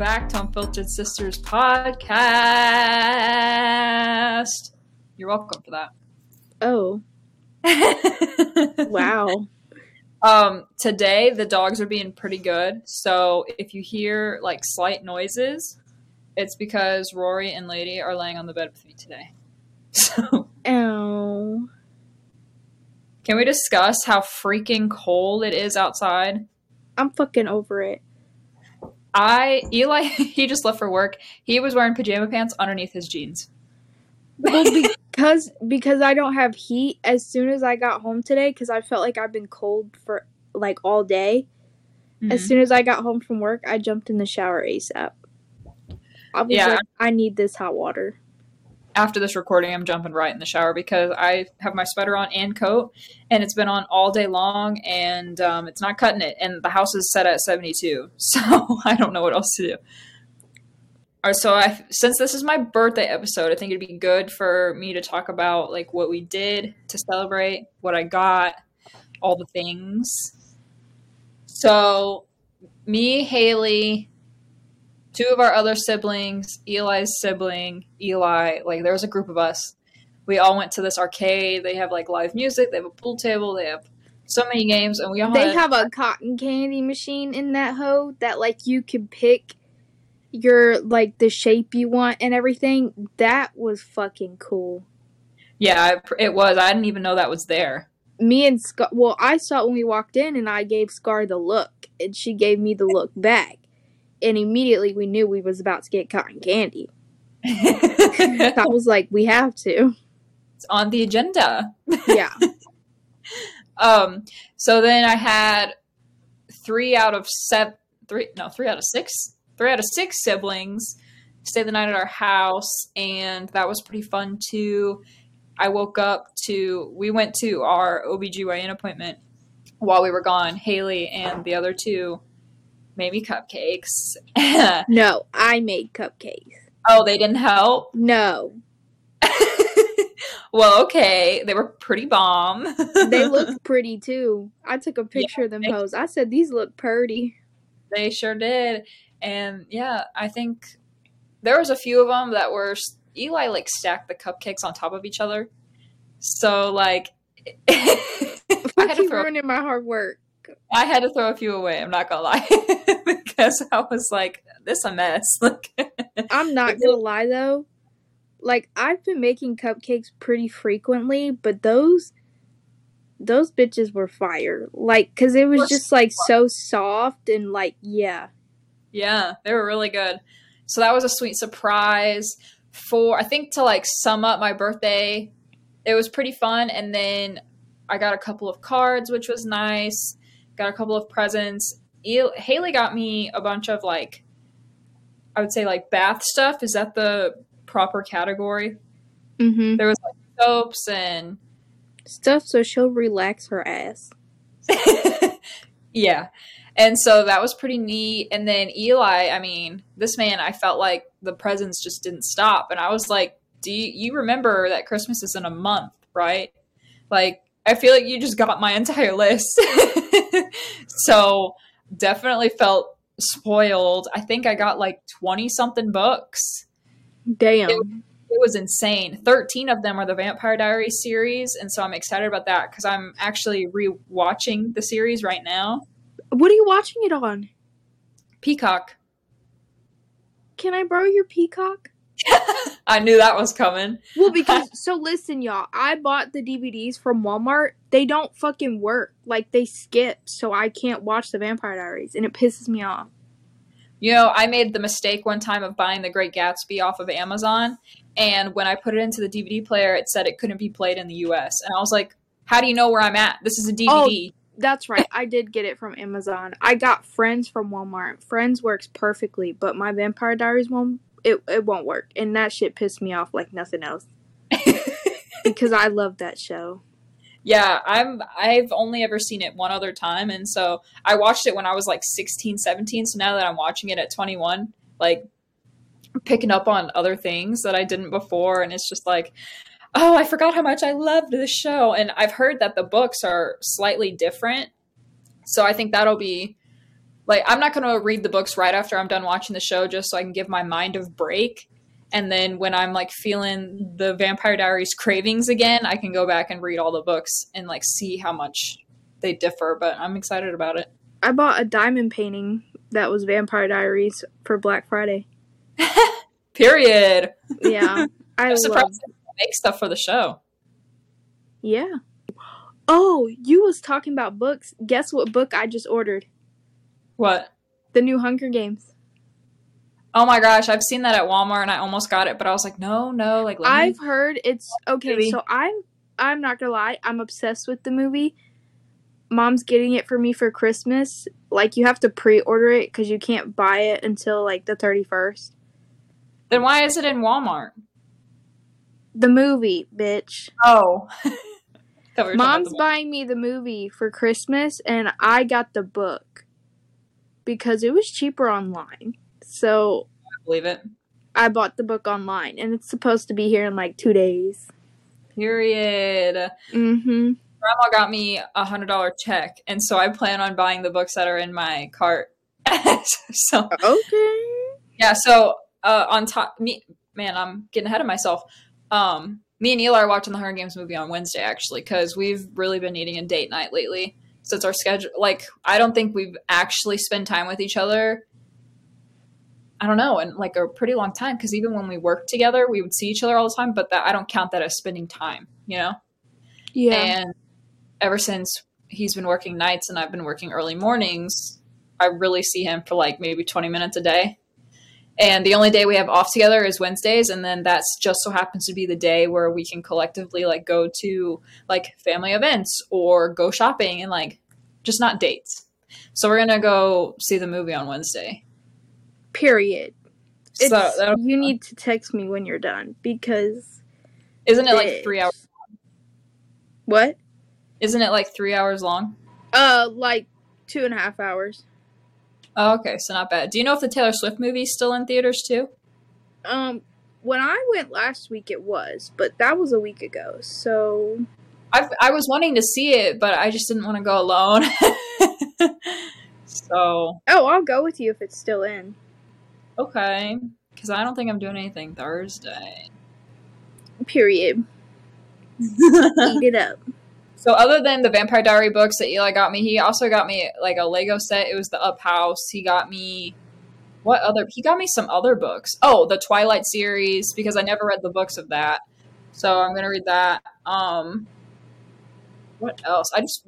back to Unfiltered Sisters podcast. You're welcome for that. Oh, wow. Um, today the dogs are being pretty good. So if you hear like slight noises, it's because Rory and Lady are laying on the bed with me today. So Ow. can we discuss how freaking cold it is outside? I'm fucking over it. I Eli he just left for work. He was wearing pajama pants underneath his jeans. Well, because because I don't have heat. As soon as I got home today, because I felt like I've been cold for like all day. As Mhm. soon as I got home from work, I jumped in the shower ASAP. I was Yeah. like, I need this hot water. After this recording, I'm jumping right in the shower because I have my sweater on and coat, and it's been on all day long, and um, it's not cutting it. And the house is set at 72, so I don't know what else to do. All right, so I, since this is my birthday episode, I think it'd be good for me to talk about like what we did to celebrate, what I got, all the things. So, me, Hailey, two of our other siblings, Eli's sibling, Eli, like there was a group of us. We all went to this arcade. They have like live music, they have a pool table, they have so many games, and we all They had, have a cotton candy machine in that hoe that like you can pick your like the shape you want and everything. That was fucking cool. yeah, it, it was. I didn't even know that was there. me and Scar. Well, I saw it when we walked in, and I gave Scar the look, and she gave me the look back, and immediately we knew we was about to get cotton candy. I was like, we have to. It's on the agenda. Yeah, Um, so then I had three out of seven, three, no, three out of six, three out of six siblings stay the night at our house, and that was pretty fun too. I woke up to, we went to our OBGYN appointment while we were gone. Hailey and the other two made me cupcakes. no, I made cupcakes. oh, they didn't help? No, well, okay. They were pretty bomb. they look pretty too. I took a picture of them they- pose. I said these look purty. They sure did. And yeah, I think there was a few of them that were Eli like stacked the cupcakes on top of each other. So like I had to throw ruining my hard work. I had to throw a few away, I'm not gonna lie. because I was like, this a mess. Like I'm not gonna lie though. Like I've been making cupcakes pretty frequently, but those those bitches were fire. Like cuz it was just like so soft and like yeah. Yeah, they were really good. So that was a sweet surprise for I think to like sum up my birthday. It was pretty fun and then I got a couple of cards which was nice. Got a couple of presents. El- Hailey got me a bunch of like I would say like bath stuff. Is that the proper category? Mhm. There was like soaps and Stuff so she'll relax her ass. yeah. And so that was pretty neat. And then Eli, I mean, this man, I felt like the presents just didn't stop. And I was like, do you, you remember that Christmas is in a month, right? Like, I feel like you just got my entire list. so definitely felt spoiled. I think I got like 20 something books. Damn. It was insane. 13 of them are the Vampire Diaries series. And so I'm excited about that because I'm actually re-watching the series right now. What are you watching it on? Peacock. Can I borrow your peacock? I knew that was coming. Well, because so listen, y'all. I bought the DVDs from Walmart. They don't fucking work. Like they skip, so I can't watch the Vampire Diaries, and it pisses me off. You know, I made the mistake one time of buying The Great Gatsby off of Amazon, and when I put it into the DVD player, it said it couldn't be played in the US. And I was like, how do you know where I'm at? This is a DVD. Oh, that's right. I did get it from Amazon. I got Friends from Walmart. Friends works perfectly, but my Vampire Diaries one, it it won't work, and that shit pissed me off like nothing else. Because I love that show. yeah, I'm I've only ever seen it one other time. And so I watched it when I was like 16, 17, so now that I'm watching it at 21, like picking up on other things that I didn't before. And it's just like oh, I forgot how much I loved this show. And I've heard that the books are slightly different. So I think that'll be like I'm not going to read the books right after I'm done watching the show just so I can give my mind a break. And then when I'm like feeling the Vampire Diaries cravings again, I can go back and read all the books and like see how much they differ, but I'm excited about it. I bought a diamond painting that was Vampire Diaries for Black Friday. Period. Yeah. I I'm love surprised they make stuff for the show. Yeah. Oh, you was talking about books. Guess what book I just ordered? What? The new Hunger Games. Oh my gosh, I've seen that at Walmart and I almost got it, but I was like, no, no, like I've heard it's okay. So I'm I'm not gonna lie, I'm obsessed with the movie. Mom's getting it for me for Christmas. Like you have to pre-order it because you can't buy it until like the thirty first. then why is it in Walmart? The movie, bitch. Oh. We were talking about Mom's buying me the movie for Christmas, and I got the book because it was cheaper online. So I believe it. I bought the book online, and it's supposed to be here in like two days. Period. Mm-hmm. Grandma got me a hundred dollar check, and so I plan on buying the books that are in my cart. so Okay. yeah, so uh, on top, me man, I'm getting ahead of myself. Um, me and Eli are watching the Hunger Games movie on Wednesday actually because we've really been needing a date night lately. Since our schedule, like, I don't think we've actually spent time with each other. I don't know, in like a pretty long time. Because even when we worked together, we would see each other all the time. But that I don't count that as spending time, you know. Yeah. And ever since he's been working nights and I've been working early mornings, I really see him for like maybe 20 minutes a day. And the only day we have off together is Wednesdays, and then that's just so happens to be the day where we can collectively like go to like family events or go shopping and like just not dates. So we're gonna go see the movie on Wednesday. Period. So you need to text me when you're done because isn't it like three hours? What? Isn't it like three hours long? Uh, like two and a half hours. Oh, okay, so not bad. Do you know if the Taylor Swift movie's still in theaters too? Um, when I went last week, it was, but that was a week ago. So I I was wanting to see it, but I just didn't want to go alone. so oh, I'll go with you if it's still in. okay, because I don't think I'm doing anything Thursday. Period. Eat it up. so other than the Vampire Diary books that Eli got me, he also got me like a Lego set. It was the Up House. He got me what other? He got me some other books. Oh, the Twilight series because I never read the books of that. So I'm gonna read that. Um, what else? I just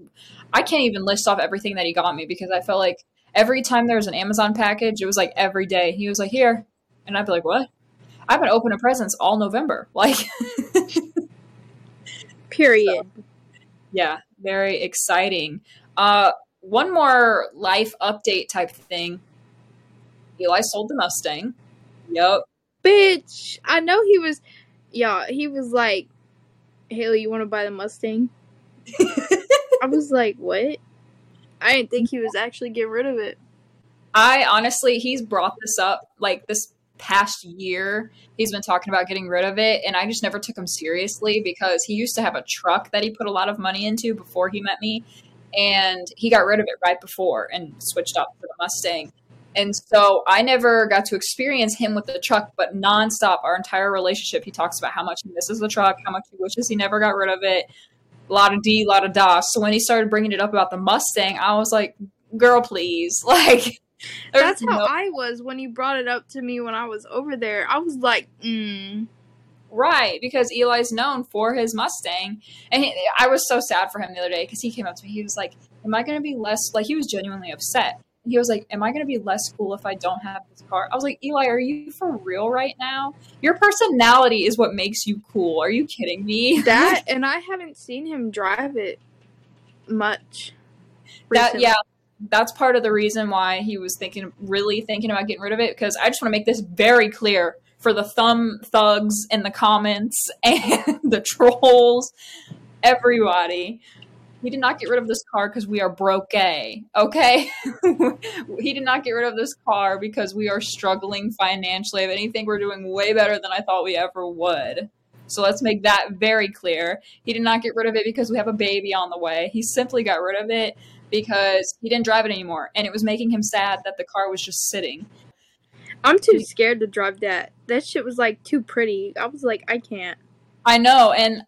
I can't even list off everything that he got me because I felt like every time there was an Amazon package, it was like every day he was like here, and I'd be like, what? I haven't opened a presents all November. Like, Period. yeah, very exciting. Uh, one more life update type thing. Eli sold the Mustang. Yep. Bitch, I know he was. Yeah, he was like, Hailey, you want to buy the Mustang? I was like, what? I didn't think he was actually getting rid of it. I honestly, he's brought this up like this past year. He's been talking about getting rid of it, and I just never took him seriously because he used to have a truck that he put a lot of money into before he met me, and he got rid of it right before and switched up to the Mustang. And so I never got to experience him with the truck, but nonstop our entire relationship, he talks about how much he misses the truck, how much he wishes he never got rid of it. A lot of D, a lot of da. So when he started bringing it up about the Mustang, I was like, "Girl, please!" Like, That's how no- I was when you brought it up to me when I was over there. I was like, mm. Right, because Eli's known for his Mustang, and he, I was so sad for him the other day because he came up to me. He was like, "Am I going to be less like?" He was genuinely upset. He was like, "Am I going to be less cool if I don't have this car?" I was like, "Eli, are you for real right now? Your personality is what makes you cool. Are you kidding me?" that, and I haven't seen him drive it much. that yeah, that's part of the reason why he was thinking, really thinking about getting rid of it. Because I just want to make this very clear for the thumb thugs in the comments and the trolls, everybody. He did not get rid of this car because we are broke gay. Okay, he did not get rid of this car because we are struggling financially. If anything, we're doing way better than I thought we ever would. So let's make that very clear. He did not get rid of it because we have a baby on the way. He simply got rid of it because he didn't drive it anymore and it was making him sad that the car was just sitting. I'm too scared to drive that. That shit was like too pretty. I was like, I can't. I know, and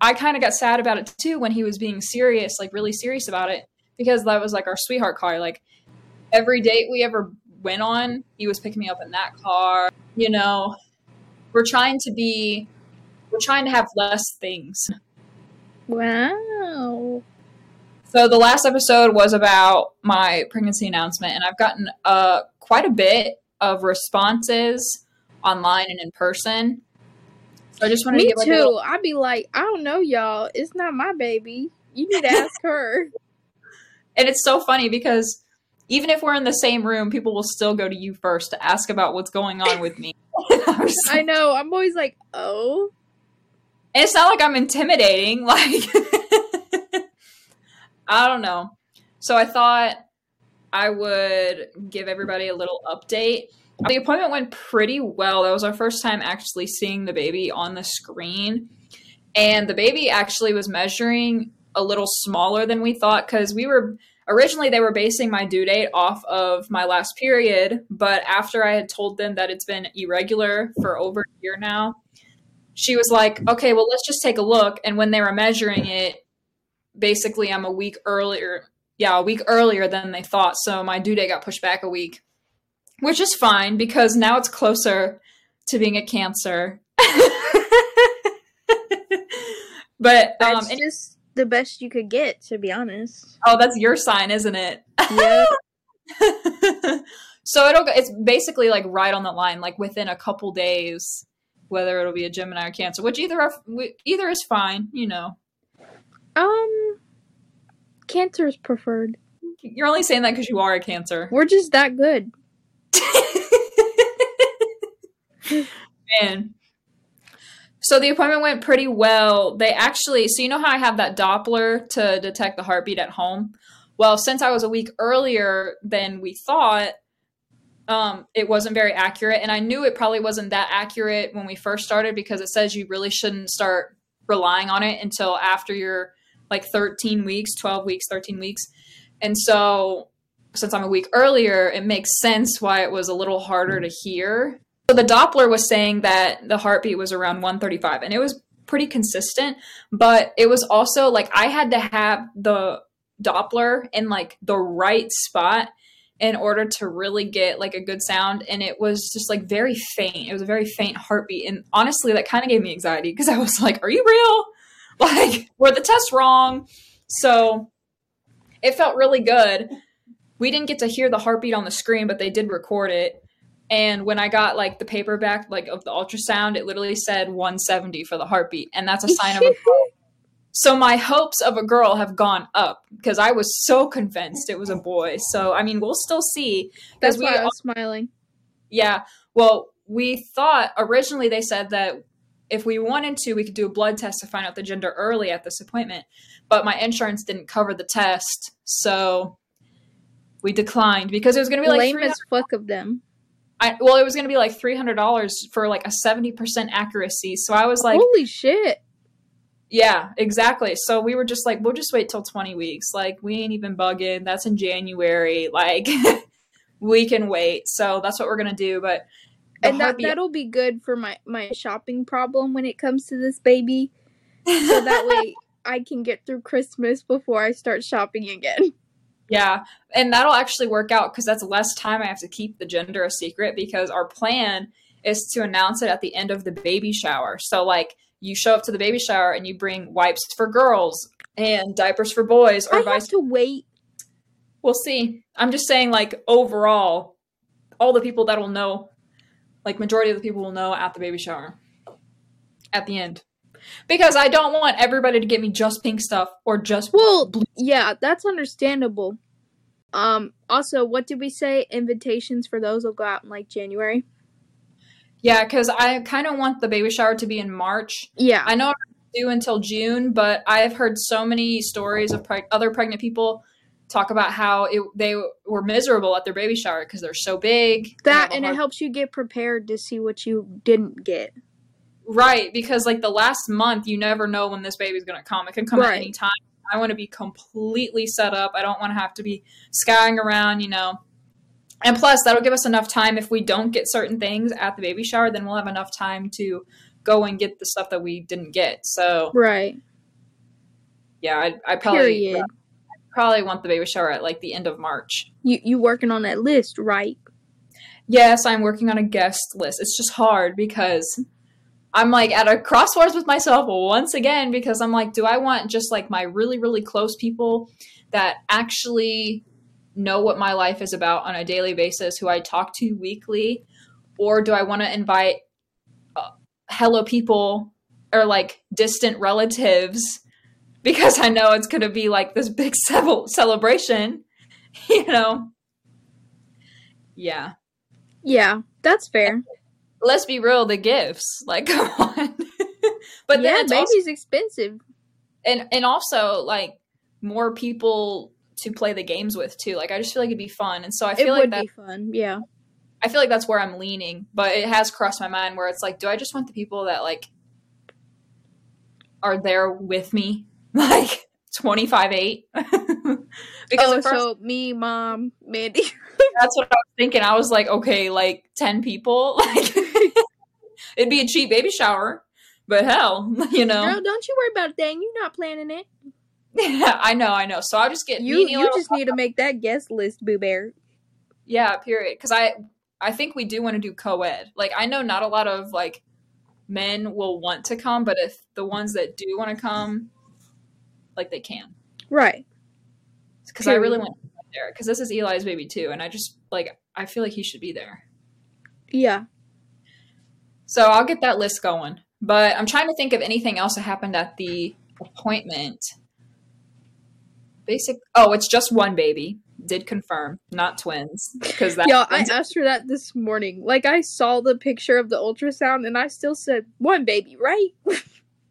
I kind of got sad about it too when he was being serious, like really serious about it, because that was like our sweetheart car. Like every date we ever went on, he was picking me up in that car. You know, we're trying to be, we're trying to have less things. Wow. So the last episode was about my pregnancy announcement, and I've gotten uh, quite a bit of responses online and in person. So I just wanted Me to give like, too. little, I'd be like, I don't know, y'all. It's not my baby. You need to ask her. and it's so funny because even if we're in the same room, people will still go to you first to ask about what's going on with me. I'm I know. I'm always like, oh. And it's not like I'm intimidating. Like, I don't know. So I thought I would give everybody a little update. The appointment went pretty well. That was our first time actually seeing the baby on the screen. And the baby actually was measuring a little smaller than we thought because we were originally they were basing my due date off of my last period. But after I had told them that it's been irregular for over a year now, she was like, okay, well, let's just take a look. And when they were measuring it, basically, I'm a week earlier. Yeah, a week earlier than they thought. So my due date got pushed back a week, which is fine because now it's closer to being a cancer. but, um, and- just the best you could get, to be honest. oh, that's your sign, isn't it? Yeah. so it'll go, it's basically like right on the line, like within a couple days, whether it'll be a Gemini or Cancer, which either are either is fine, you know. um, cancer is preferred. You're only saying that because you are a Cancer. We're just that good. Man. So the appointment went pretty well. They actually, so you know how I have that Doppler to detect the heartbeat at home? Well, since I was a week earlier than we thought, um, it wasn't very accurate. And I knew it probably wasn't that accurate when we first started because it says you really shouldn't start relying on it until after you're like 13 weeks, 12 weeks, 13 weeks. And so since I'm a week earlier, it makes sense why it was a little harder to hear. So the Doppler was saying that the heartbeat was around 135 and it was pretty consistent, but it was also like I had to have the Doppler in like the right spot in order to really get like a good sound and it was just like very faint. It was a very faint heartbeat and honestly that kind of gave me anxiety because I was like, are you real? Like were the tests wrong? So it felt really good. We didn't get to hear the heartbeat on the screen, but they did record it. And when I got like the paperback like of the ultrasound, it literally said 170 for the heartbeat, and that's a sign of a girl. So my hopes of a girl have gone up because I was so convinced it was a boy. So I mean, we'll still see. That's we why I was smiling. Yeah. Well, we thought originally they said that if we wanted to, we could do a blood test to find out the gender early at this appointment, but my insurance didn't cover the test, so we declined because it was going to be like Lame as fuck of them. I, well, it was going to be like three hundred dollars for like a seventy percent accuracy. So I was like, Holy shit. yeah, exactly. So we were just like, we'll just wait till twenty weeks. Like we ain't even bugging. That's in January. Like we can wait. So that's what we're gonna do. But And that, that'll be good for my, my shopping problem when it comes to this baby. So that way I can get through Christmas before I start shopping again. Yeah, and that'll actually work out because that's less time I have to keep the gender a secret because our plan is to announce it at the end of the baby shower. So, like, you show up to the baby shower and you bring wipes for girls and diapers for boys, or I vice. have to wait. We'll see. I'm just saying, like, overall, all the people that will know, like, majority of the people will know at the baby shower at the end. Because I don't want everybody to get me just pink stuff or just Well, blue. yeah, that's understandable. Um, also, what did we say? Invitations for those will go out in like January. Yeah, because I kind of want the baby shower to be in March. Yeah, I know it's due until June, but I have heard so many stories of preg- other pregnant people talk about how it, they were miserable at their baby shower because they're so big. that and it hard- helps you get prepared to see what you didn't get. Right because like the last month, you never know when this baby's gonna come. It can come at any time. I want to be completely set up. I don't want to have to be scouring around, you know. And plus, that'll give us enough time if we don't get certain things at the baby shower, then we'll have enough time to go and get the stuff that we didn't get. So, right. Yeah, I, I probably Period. probably want the baby shower at like the end of March. You you working on that list, right? Yes, I'm working on a guest list. It's just hard because I'm like at a crossroads with myself once again because I'm like, do I want just like my really, really close people that actually know what my life is about on a daily basis, who I talk to weekly? Or do I want to invite uh, hello people or like distant relatives because I know it's going to be like this big celebration, you know? Yeah. Yeah, that's fair let's be real, the gifts. Like, come on. but yeah, baby's also, expensive. And and also like more people to play the games with too. Like I just feel like it'd be fun. And so I feel it like would that, be fun. Yeah. I feel like that's where I'm leaning, but it has crossed my mind where it's like, do I just want the people that like are there with me, like twenty five eight? because oh, first, so me, mom, Mandy. that's what I was thinking. I was like, okay, like ten people, like it'd be a cheap baby shower, but hell, you know. Girl, don't you worry about a thing. You're not planning it. Yeah, I know, I know. So I'll just get you. You just need to make that guest list, Boo Bear. Yeah, period. Because I, I think we do want to do co-ed. Like I know not a lot of like men will want to come, but if the ones that do want to come, like they can. Right. Because I really want there because this is Eli's baby too, and I just like I feel like he should be there. Yeah. So I'll get that list going, but I'm trying to think of anything else that happened at the appointment. Basic. Oh, it's just one baby. Did confirm, not twins, because that. Yeah, I asked her that this morning. Like I saw the picture of the ultrasound, and I still said one baby, right?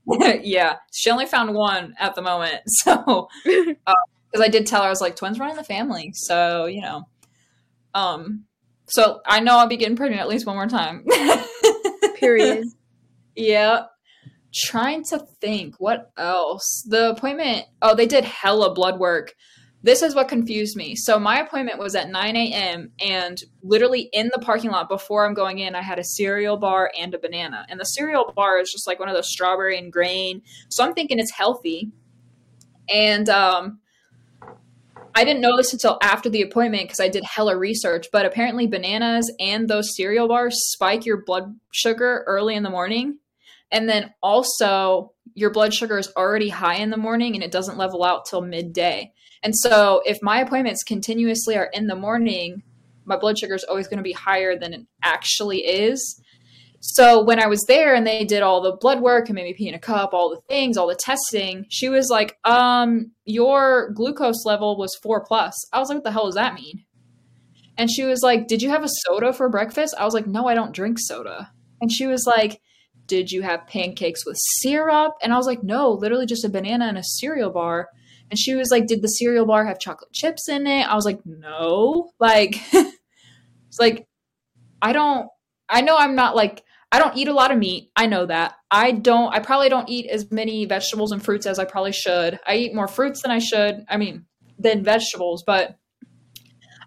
yeah, she only found one at the moment, so. Uh, because I did tell her I was like twins run in the family, so you know. Um, so I know I'll be getting pregnant at least one more time. Period. Yeah. Trying to think what else. The appointment. Oh, they did hella blood work. This is what confused me. So my appointment was at 9 a.m. and literally in the parking lot before I'm going in, I had a cereal bar and a banana. And the cereal bar is just like one of those strawberry and grain. So I'm thinking it's healthy. And um, I didn't know this until after the appointment because I did hella research, but apparently bananas and those cereal bars spike your blood sugar early in the morning. And then also, your blood sugar is already high in the morning and it doesn't level out till midday. And so, if my appointments continuously are in the morning, my blood sugar is always going to be higher than it actually is. So when I was there and they did all the blood work and made me pee in a cup, all the things, all the testing, she was like, um, your glucose level was four plus. I was like, what the hell does that mean? And she was like, did you have a soda for breakfast? I was like, no, I don't drink soda. And she was like, did you have pancakes with syrup? And I was like, no, literally just a banana and a cereal bar. And she was like, did the cereal bar have chocolate chips in it? I was like, no. Like, it's like, I don't, I know I'm not like I don't eat a lot of meat. I know that. I don't, I probably don't eat as many vegetables and fruits as I probably should. I eat more fruits than I should. I mean, than vegetables, but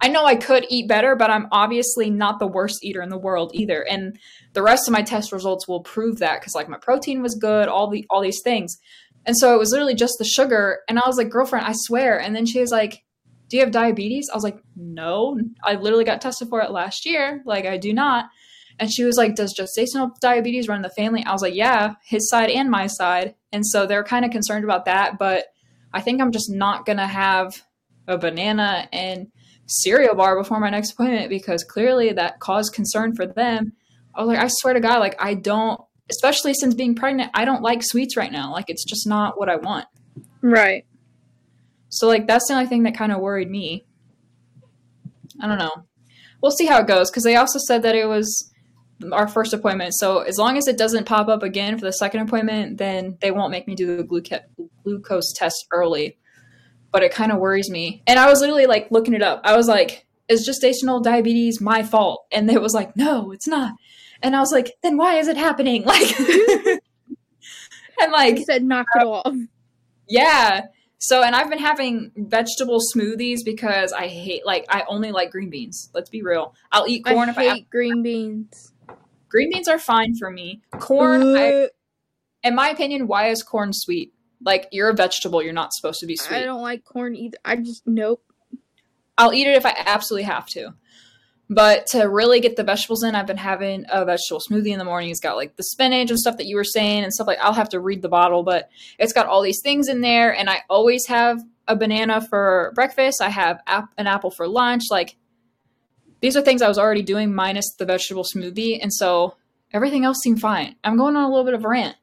I know I could eat better, but I'm obviously not the worst eater in the world either. And the rest of my test results will prove that because like my protein was good, all the all these things. And so it was literally just the sugar. And I was like, girlfriend, I swear. And then she was like, Do you have diabetes? I was like, No. I literally got tested for it last year. Like I do not. And she was like, Does gestational diabetes run in the family? I was like, Yeah, his side and my side. And so they're kind of concerned about that. But I think I'm just not going to have a banana and cereal bar before my next appointment because clearly that caused concern for them. I was like, I swear to God, like, I don't, especially since being pregnant, I don't like sweets right now. Like, it's just not what I want. Right. So, like, that's the only thing that kind of worried me. I don't know. We'll see how it goes because they also said that it was our first appointment. So as long as it doesn't pop up again for the second appointment, then they won't make me do the gluca- glucose test early. But it kind of worries me. And I was literally like looking it up. I was like, is gestational diabetes my fault? And it was like, no, it's not. And I was like, then why is it happening? Like, and like, you said, knock it off. Yeah. So, and I've been having vegetable smoothies because I hate, like, I only like green beans. Let's be real. I'll eat corn I if hate I have. green beans. Green beans are fine for me. Corn, I, uh, in my opinion, why is corn sweet? Like, you're a vegetable. You're not supposed to be sweet. I don't like corn either. I just nope. I'll eat it if I absolutely have to. But to really get the vegetables in, I've been having a vegetable smoothie in the morning. It's got like the spinach and stuff that you were saying and stuff like I'll have to read the bottle, but it's got all these things in there and I always have a banana for breakfast. I have ap- an apple for lunch. Like these are things I was already doing minus the vegetable smoothie and so everything else seemed fine. I'm going on a little bit of a rant.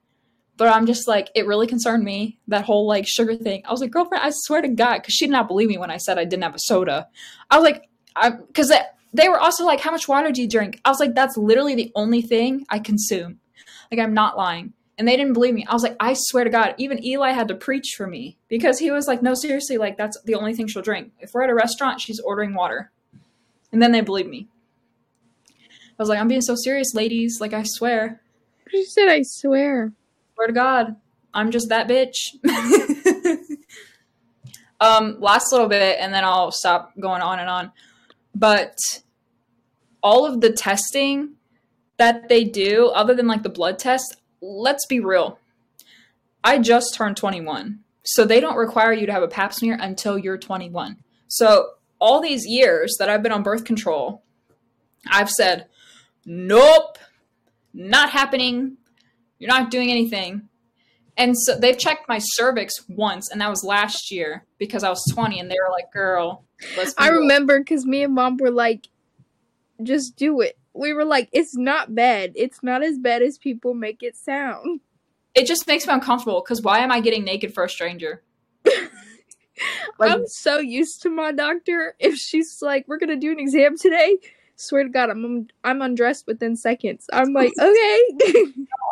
But I'm just like, it really concerned me, that whole like sugar thing. I was like, girlfriend, I swear to God, because she did not believe me when I said I didn't have a soda. I was like, I because they were also like, how much water do you drink? I was like, that's literally the only thing I consume. Like, I'm not lying. And they didn't believe me. I was like, I swear to God, even Eli had to preach for me because he was like, no, seriously, like, that's the only thing she'll drink. If we're at a restaurant, she's ordering water. And then they believed me. I was like, I'm being so serious, ladies. Like, I swear. She said, "I swear." Swear to God, I'm just that bitch. um, last little bit, and then I'll stop going on and on. But all of the testing that they do, other than like the blood test, let's be real. I just turned 21. So they don't require you to have a pap smear until you're 21. So all these years that I've been on birth control, I've said, nope, not happening. You're not doing anything. And so they've checked my cervix once, and that was last year because I was 20, and they were like, girl, let's be I remember because me and mom were like, "Just do it." We were like, "It's not bad. It's not as bad as people make it sound." It just makes me uncomfortable because why am I getting naked for a stranger? Like- I'm so used to my doctor. If she's like, "We're gonna do an exam today," swear to God, I'm I'm undressed within seconds. I'm like, okay.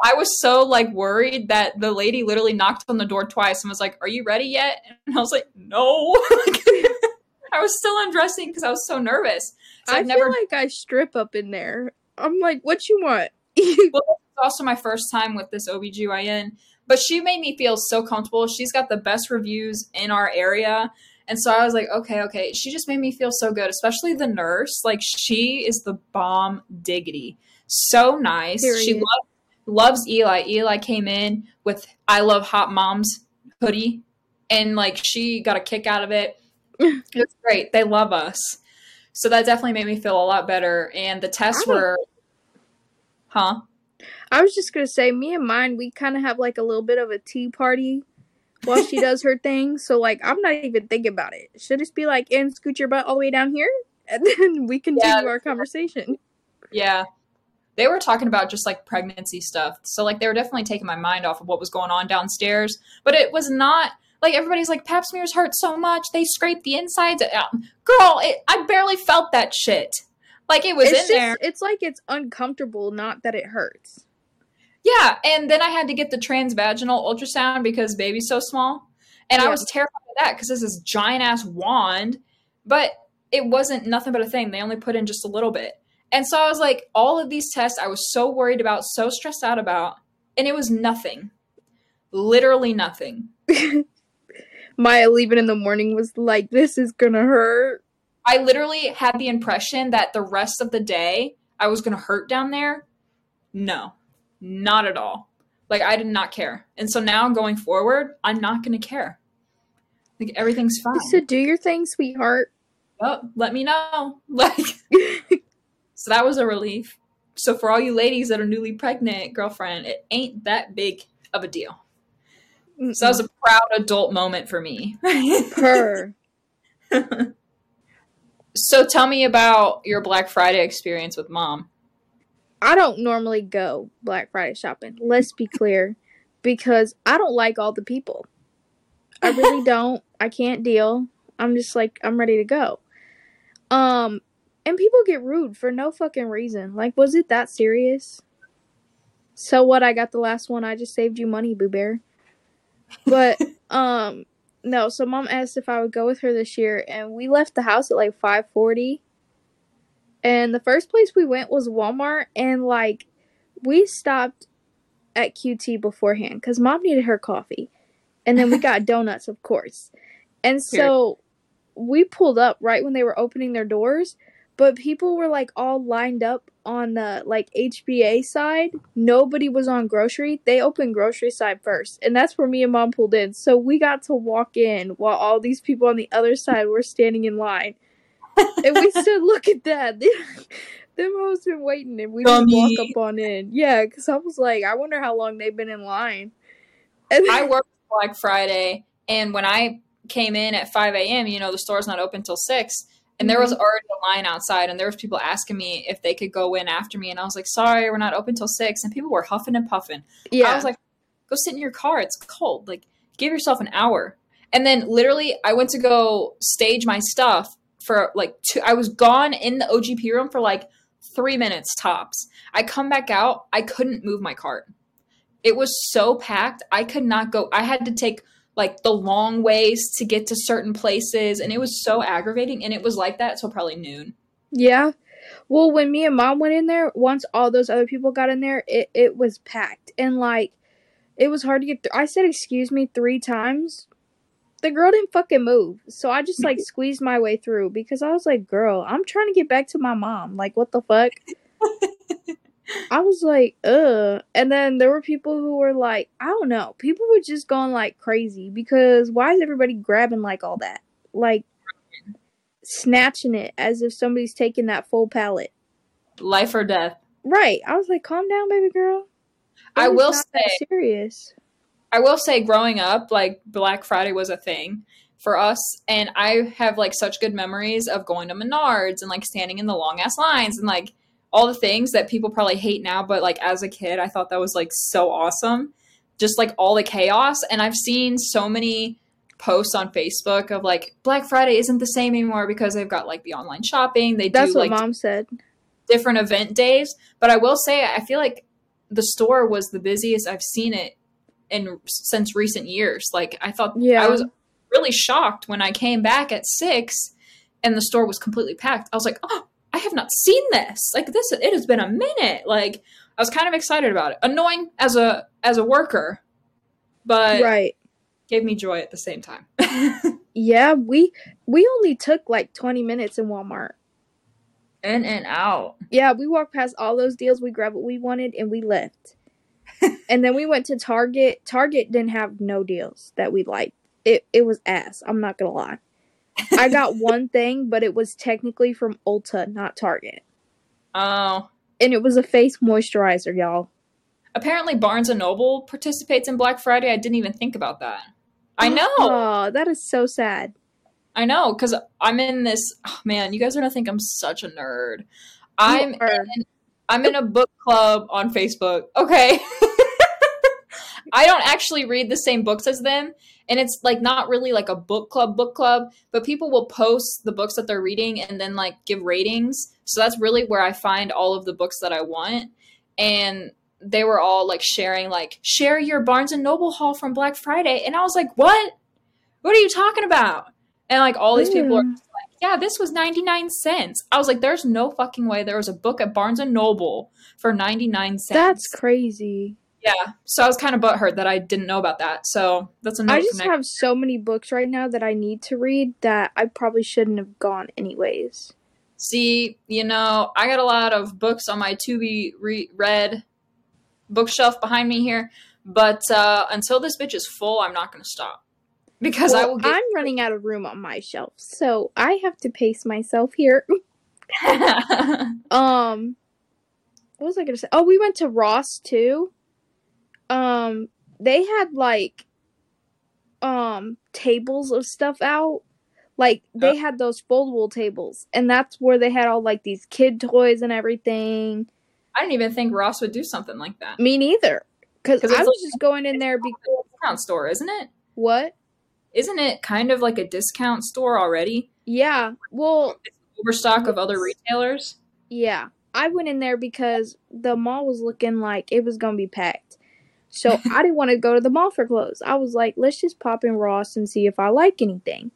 I was so like worried that the lady literally knocked on the door twice and was like, "Are you ready yet?" And I was like, "No." I was still undressing because I was so nervous. So I I've never feel like I strip up in there. I'm like, "What you want?" well, also my first time with this OBGYN, but she made me feel so comfortable. She's got the best reviews in our area. And so I was like, okay, okay. She just made me feel so good, especially the nurse. Like, she is the bomb diggity. So nice. She Period. lo- loves Eli. Eli came in with I Love Hot Moms hoodie, and like, she got a kick out of it. it's great. They love us. So that definitely made me feel a lot better. And the tests were, huh? I was just gonna say, me and mine, we kind of have like a little bit of a tea party while she does her thing. So like, I'm not even thinking about it. She'll just be like, "And scoot your butt all the way down here," and then we continue Yeah, our conversation. Yeah. They were talking about just like pregnancy stuff. So like they were definitely taking my mind off of what was going on downstairs. But it was not like everybody's like pap smears hurt so much. They scrape the insides out. Um, girl, it, I barely felt that shit. Like it was it's in just, there. it's like it's uncomfortable, not that it hurts. Yeah, and then I had to get the transvaginal ultrasound because baby's so small. And I was terrified of that because this is giant ass wand, but it wasn't nothing but a thing. They only put in just a little bit. And so I was like, all of these tests I was so worried about, so stressed out about, and it was nothing. Literally nothing. Mya leaving in the morning was like, "This is gonna hurt." I literally had the impression that the rest of the day I was going to hurt down there. No, not at all. Like I did not care. And so now going forward, I'm not going to care. Like everything's fine. So do your thing, sweetheart. oh, let me know. Like so that was a relief. So for all you ladies that are newly pregnant, girlfriend, it ain't that big of a deal. So that was a proud adult moment for me. her. so tell me about your Black Friday experience with mom. I don't normally go Black Friday shopping. Let's be clear, because I don't like all the people. I really don't. I can't deal. I'm just like I'm ready to go. Um, and people get rude for no fucking reason. Like, was it that serious? So what? I got the last one. I just saved you money, Boo Bear. But um, no. So mom asked if I would go with her this year, and we left the house at like five forty. And the first place we went was Walmart, and like we stopped at QT beforehand because mom needed her coffee. and then we got donuts, of course. And so we pulled up right when they were opening their doors, but people were like all lined up on the like HBA side. Nobody was on grocery. They opened grocery side first, and that's where me and mom pulled in. So we got to walk in while all these people on the other side were standing in line. And we said, "Look at that." Them hoes been waiting, and we just walk up on in. Yeah, because I was like, I wonder how long they've been in line. And I worked Black Friday, and when I came in at 5 a.m., you know, the store's not open till 6. And there was Mm-hmm. already a line outside, and there was people asking me if they could go in after me, and I was like, "Sorry, we're not open till 6. And people were huffing and puffing. yeah, I was like, "Go sit in your car. It's cold. Like, give yourself an hour." And then literally, I went to go stage my stuff for like two. I was gone in the OGP room for like three minutes tops. I come back out. I couldn't move my cart. It was so packed. I could not go. I had to take like the long ways to get to certain places, and it was so aggravating. And it was like that till probably noon. Yeah. Well, when me and mom went in there, once all those other people got in there, it, it was packed. And like, it was hard to get through. I said, excuse me, three times. The girl didn't fucking move. So I just like squeezed my way through because I was like, girl, I'm trying to get back to my mom. Like, what the fuck? I was like, ugh. And then there were people who were like, I don't know. People were just going like crazy because why is everybody grabbing like all that? Like, snatching it as if somebody's taking that full pallet. Life or death. Right. I was like, calm down, baby girl. It I will say, serious. I will say, growing up, like Black Friday was a thing for us, and I have like such good memories of going to Menards and like standing in the long ass lines and like all the things that people probably hate now, but like as a kid, I thought that was like so awesome. Just like all the chaos, and I've seen so many posts on Facebook of like Black Friday isn't the same anymore because they've got like the online shopping. They That's do what like mom said. different event days. But I will say, I feel like the store was the busiest I've seen it in since recent years. Like I thought, Yeah. I was really shocked when I came back at six and the store was completely packed. I was like, oh, I have not seen this. Like this, it has been a minute. Like I was kind of excited about it. Annoying as a as a worker, but right. gave me joy at the same time. Yeah, we we only took like 20 minutes in Walmart. in and out. Yeah, we walked past all those deals, we grabbed what we wanted and we left. And then we went to Target. Target didn't have no deals that we liked. It it was ass, I'm not going to lie. I got one thing, but it was technically from Ulta, not Target. Oh. And it was a face moisturizer, y'all. Apparently, Barnes and Noble participates in Black Friday. I didn't even think about that. I know, Oh, that is so sad. I know, because I'm in this. Oh, man, you guys are gonna think I'm such a nerd. I'm in, I'm in a book club on Facebook. Okay, I don't actually read the same books as them, and it's like not really like a book club book club, but people will post the books that they're reading and then like give ratings. So that's really where I find all of the books that I want, and they were all like sharing like share your Barnes and Noble haul from Black Friday, and I was like, what? What are you talking about? And like all these people are Mm. like, yeah, this was 99 cents. I was like, there's no fucking way there was a book at Barnes and Noble for 99 cents. That's crazy. Yeah. So I was kind of butthurt that I didn't know about that. So that's a note I just have so many books right now that I need to read that I probably shouldn't have gone anyways. See, you know, I got a lot of books on my to be re- read bookshelf behind me here, but uh, until this bitch is full, I'm not going to stop because I will get. I'm running out of room on my shelf, so I have to pace myself here. um, what was I gonna say? Oh, we went to Ross too. Um, they had like, um, tables of stuff out. Like they had those foldable tables, and that's where they had all like these kid toys and everything. I didn't even think Ross would do something like that. Me neither, because I was like- just going in there. because It's a discount store, isn't it? what? Isn't it kind of like a discount store already? Yeah. Well, it's Overstock of other retailers. Yeah. I went in there because the mall was looking like it was going to be packed. So I didn't want to go to the mall for clothes. I was like, let's just pop in Ross and see if I like anything.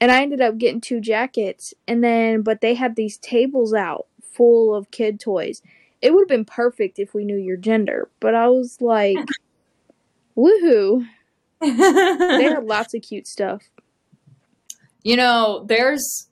And I ended up getting two jackets. And then, but they had these tables out full of kid toys. It would have been perfect if we knew your gender. But I was like, woohoo. They had lots of cute stuff. You know, there's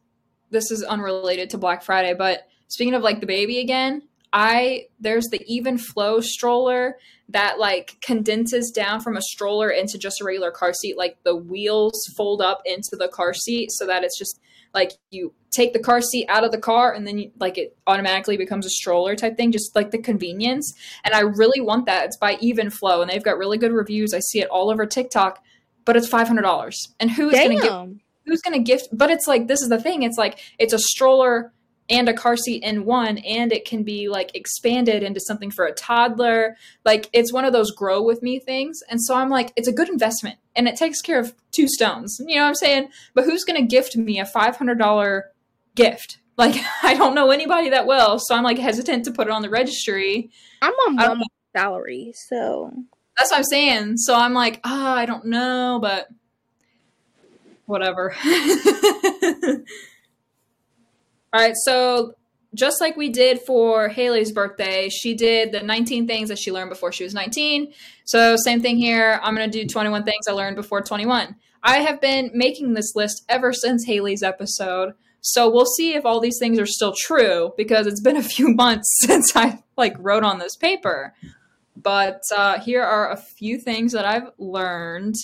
this is unrelated to Black Friday, but speaking of like the baby again, I there's the Evenflo stroller that like condenses down from a stroller into just a regular car seat. Like the wheels fold up into the car seat so that it's just like you take the car seat out of the car and then you, like it automatically becomes a stroller type thing just like the convenience. And i really want that. It's by Evenflo and they've got really good reviews. I see it all over tiktok but it's $500 and who is going to give who's going to gift but it's like this is the thing. It's like it's a stroller and a car seat in one and it can be like expanded into something for a toddler. Like it's one of those grow with me things. And so i'm like it's a good investment and it takes care of two stones. You know what i'm saying? But who's going to gift me a $500 gift? Like i don't know anybody that well so i'm like hesitant to put it on the registry. I'm on one salary, so. That's what i'm saying. So i'm like ah i don't know but whatever All right, so just like we did for Hailey's birthday, she did the 19 things that she learned before she was 19. So, same thing here. I'm going to do 21 things I learned before 21. I have been making this list ever since Hailey's episode. So, we'll see if all these things are still true because it's been a few months since I like wrote on this paper. But uh, here are a few things that I've learned.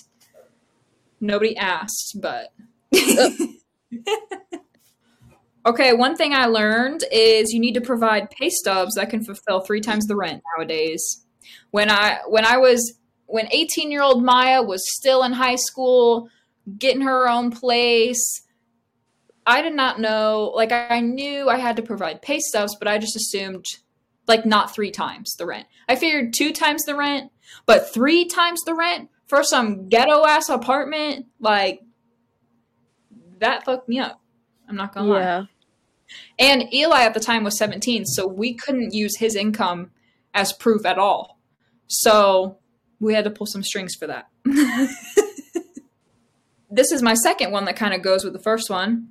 Nobody asked, but Okay, one thing I learned is you need to provide pay stubs that can fulfill three times the rent nowadays. When I when I was when 18 year old Mya was still in high school, getting her own place, I did not know. Like I knew I had to provide pay stubs, but I just assumed like not three times the rent. I figured two times the rent, but three times the rent for some ghetto ass apartment, like that fucked me up. I'm not gonna lie. And Eli at the time was 17, so we couldn't use his income as proof at all. So we had to pull some strings for that. this is my second one that kind of goes with the first one.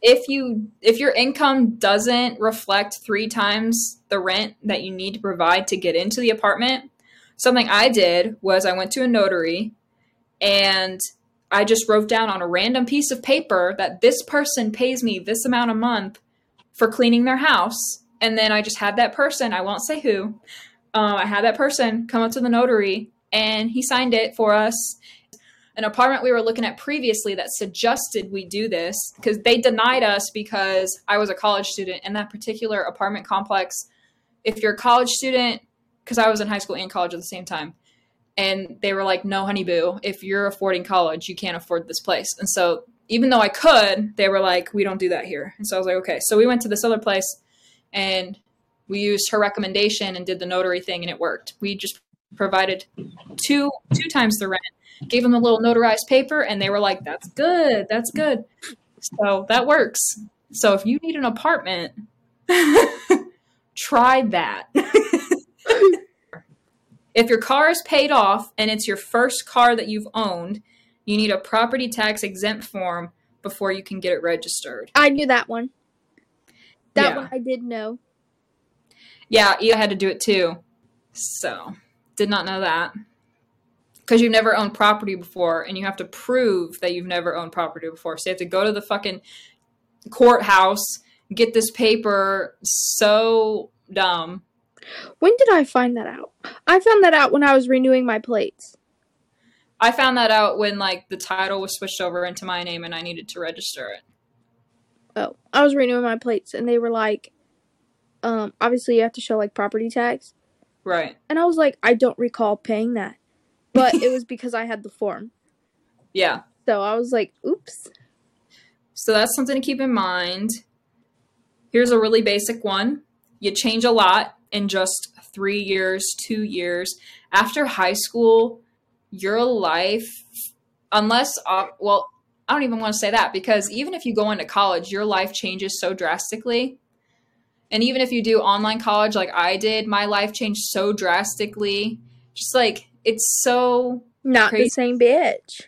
If you if your income doesn't reflect 3 times the rent that you need to provide to get into the apartment, something I did was I went to a notary and I just wrote down on a random piece of paper that this person pays me this amount a month for cleaning their house. And then I just had that person, I won't say who, uh, I had that person come up to the notary and he signed it for us. An apartment we were looking at previously that suggested we do this because they denied us because I was a college student in that particular apartment complex. If you're a college student, because I was in high school and college at the same time, and they were like, "No, honey boo, if you're affording college, you can't afford this place." And so, even though I could, they were like, "We don't do that here." And so I was like, "Okay." So we went to this other place, and we used her recommendation and did the notary thing, and it worked. We just provided two two times the rent, gave them a little notarized paper, and they were like, "That's good, that's good." So that works. So if you need an apartment, try that. If your car is paid off and it's your first car that you've owned, you need a property tax exempt form before you can get it registered. I knew that one. That Yeah. one I did know. Yeah, you had to do it too. So, did not know that. Because you've never owned property before and you have to prove that you've never owned property before. So, you have to go to the fucking courthouse, get this paper. So dumb. When did I find that out? I found that out when I was renewing my plates. I found that out when like the title was switched over into my name and I needed to register it. Oh, I was renewing my plates and they were like, um, obviously you have to show like property tax. Right. And I was like, I don't recall paying that. But it was because I had the form. Yeah. So I was like, oops. So that's something to keep in mind. Here's a really basic one. You change a lot in just three years, two years. After high school, your life, unless, uh, well, I don't even want to say that because even if you go into college, your life changes so drastically. And even if you do online college like I did, my life changed so drastically. Just like, it's so Not the same bitch.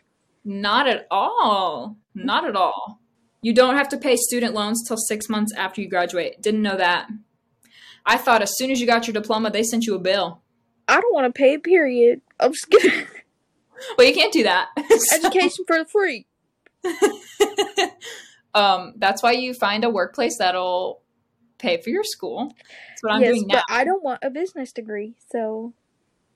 not at all. Not at all. You don't have to pay student loans till six months after you graduate. Didn't know that. I thought as soon as you got your diploma, they sent you a bill. I don't want to pay, period. I'm just kidding. well, you can't do that. Education for free. um, that's why you find a workplace that'll pay for your school. That's what I'm yes, doing now. but I don't want a business degree, so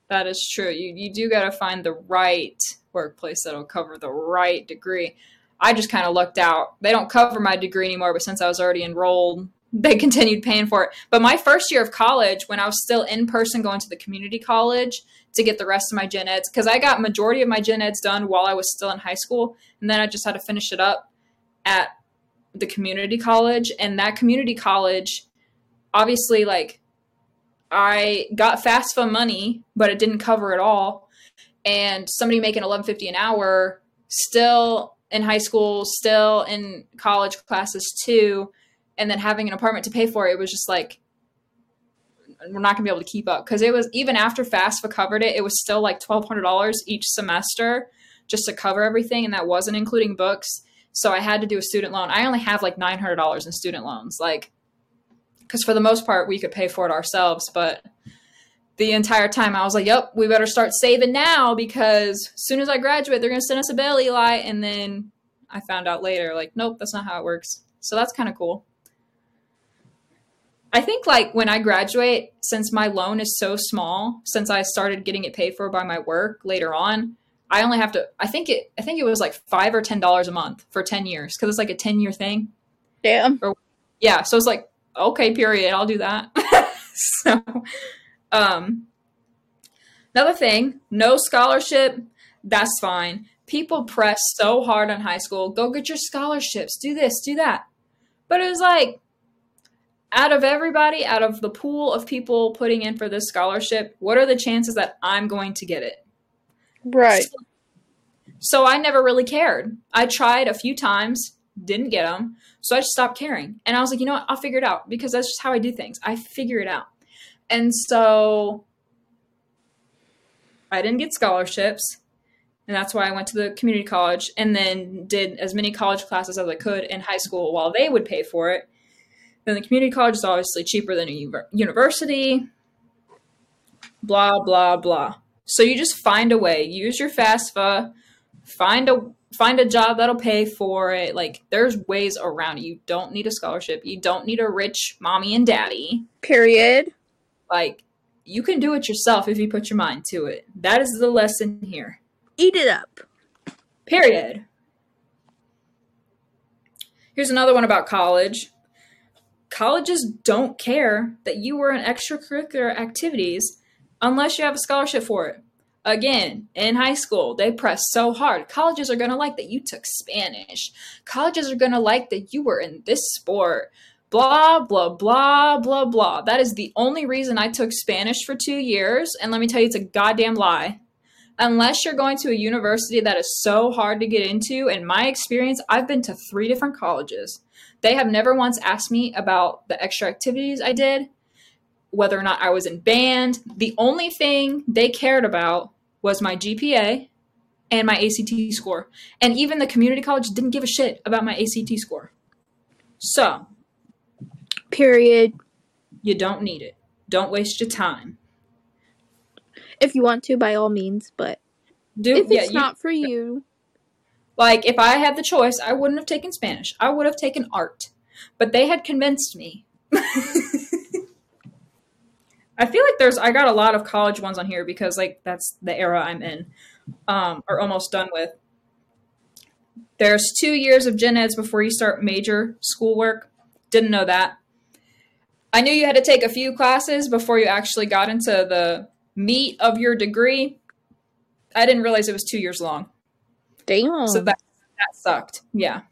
That is true. You you do got to find the right workplace that'll cover the right degree. I just kind of lucked out. They don't cover my degree anymore, but since I was already enrolled, they continued paying for it. But my first year of college, when I was still in person going to the community college to get the rest of my gen eds, because I got majority of my gen eds done while I was still in high school, and then I just had to finish it up at the community college. And that community college, obviously, like I got FAFSA money, but it didn't cover it all. And somebody making eleven fifty an hour, still in high school, still in college classes too, and then having an apartment to pay for, it was just like we're not gonna be able to keep up because it was even after FAFSA covered it, it was still like twelve hundred dollars each semester just to cover everything, and that wasn't including books. So I had to do a student loan. I only have like nine hundred dollars in student loans, like because for the most part we could pay for it ourselves, but the entire time I was like, "Yep, we better start saving now because as soon as I graduate, they're gonna send us a bill, Eli." And then I found out later, like, nope, that's not how it works. So that's kind of cool. I think like when I graduate, since my loan is so small, since I started getting it paid for by my work later on, I only have to. I think it. I think it was like five or ten dollars a month for ten years because it's like a ten year thing. damn. Yeah, so it's like okay, period. I'll do that. so, um, another thing, no scholarship. That's fine. People press so hard on high school. Go get your scholarships. Do this. Do that. But it was like, out of everybody, out of the pool of people putting in for this scholarship, what are the chances that I'm going to get it? Right. So I never really cared. I tried a few times, didn't get them. So I just stopped caring. And I was like, you know what? I'll figure it out because that's just how I do things. I figure it out. And so I didn't get scholarships. And that's why I went to the community college and then did as many college classes as I could in high school while they would pay for it. Then the community college is obviously cheaper than a u- university. Blah, blah, blah. So you just find a way. Use your FAFSA. Find a find a job that'll pay for it. Like there's ways around it. You don't need a scholarship. You don't need a rich mommy and daddy. Period. Like you can do it yourself if you put your mind to it. That is the lesson here. Eat it up. Period. Here's another one about college. Colleges don't care that you were in extracurricular activities unless you have a scholarship for it. Again, in high school, they press so hard. Colleges are going to like that you took Spanish. Colleges are going to like that you were in this sport. Blah, blah, blah, blah, blah. That is the only reason I took Spanish for two years. And let me tell you, it's a goddamn lie. Unless you're going to a university that is so hard to get into, in my experience, I've been to three different colleges. They have never once asked me about the extra activities I did, whether or not I was in band. The only thing they cared about was my GPA and my ACT score. And even the community college didn't give a shit about my ACT score. So, Period. you don't need it. Don't waste your time. If you want to, by all means, but Do if yeah, it's you- not for you, Like, if I had the choice, I wouldn't have taken Spanish. I would have taken art. But they had convinced me. I feel like there's, I got a lot of college ones on here because, like, that's the era I'm in, um, or almost done with. There's two years of gen eds before you start major schoolwork. Didn't know that. I knew you had to take a few classes before you actually got into the meat of your degree. I didn't realize it was two years long. Damn. So that that sucked. Yeah.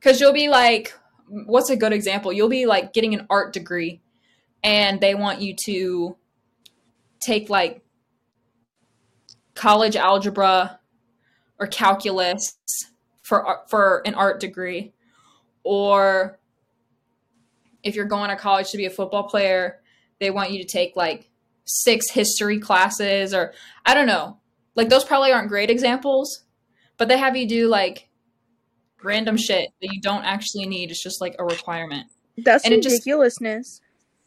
Cuz you'll be like what's a good example? You'll be like getting an art degree and they want you to take like college algebra or calculus for for an art degree or if you're going to college to be a football player, they want you to take like six history classes or I don't know. Like those probably aren't great examples, but they have you do like random shit that you don't actually need. It's just like a requirement. That's and it just- ridiculousness.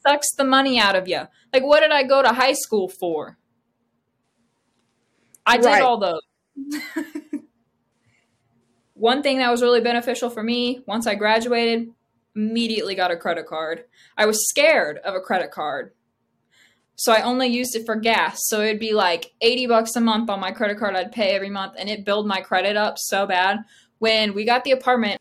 Sucks the money out of you. Like, what did I go to high school for? I did all those. One thing that was really beneficial for me once I graduated, immediately got a credit card. I was scared of a credit card. So I only used it for gas. So it'd be like 80 bucks a month on my credit card I'd pay every month and it built my credit up so bad. When we got the apartment,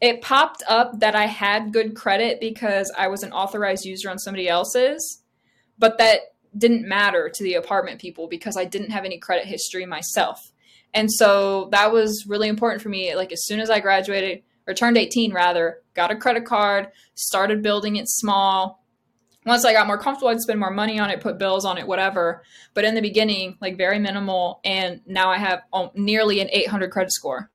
it popped up that I had good credit because I was an authorized user on somebody else's, but that didn't matter to the apartment people because I didn't have any credit history myself. And so that was really important for me. Like as soon as I graduated or turned 18 rather, got a credit card, started building it small. Once I got more comfortable, I'd spend more money on it, put bills on it, whatever. But in the beginning, like very minimal. And now I have um, nearly an 800 credit score.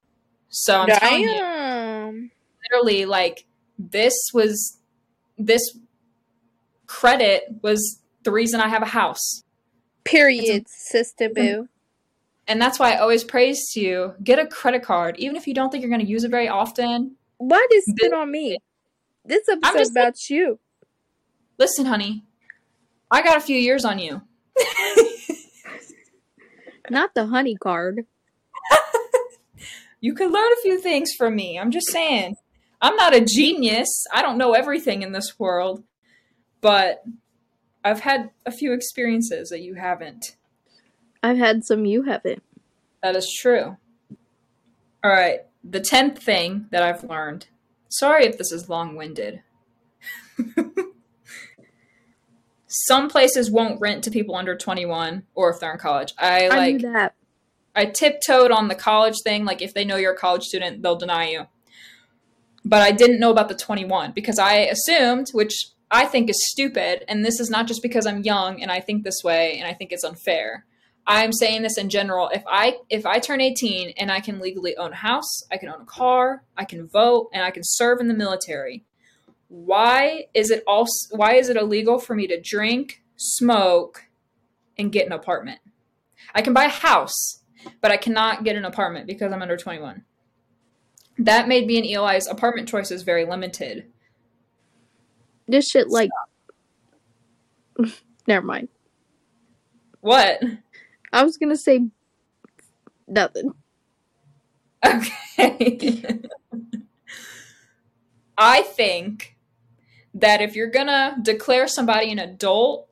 So I'm Damn. telling you, literally, like this was this credit was the reason I have a house. Period, sister mhm. boo. And that's why I always praise to you get a credit card, even if you don't think you're going to use it very often. Why does it on me? This episode just- about you. Listen, honey, I got a few years on you. Not the honey card. you could learn a few things from me. I'm just saying. I'm not a genius. I don't know everything in this world, but I've had a few experiences that you haven't. I've had some you haven't. That is true. All right. The 10th thing that I've learned. Sorry if this is long winded. Some places won't rent to people under 21 or if they're in college. I I like knew that. I tiptoed on the college thing. Like, if they know you're a college student, they'll deny you. But I didn't know about the 21 because I assumed, which I think is stupid, and this is not just because I'm young and I think this way and I think it's unfair. I'm saying this in general. If I if I turn 18 and I can legally own a house, I can own a car, I can vote, and I can serve in the military, why is it all why is it illegal for me to drink, smoke, and get an apartment? I can buy a house, but I cannot get an apartment because I'm under 21. That made me and Eli's apartment choices very limited. This shit like Never mind. What? I was gonna say nothing. Okay. I think that if you're gonna declare somebody an adult,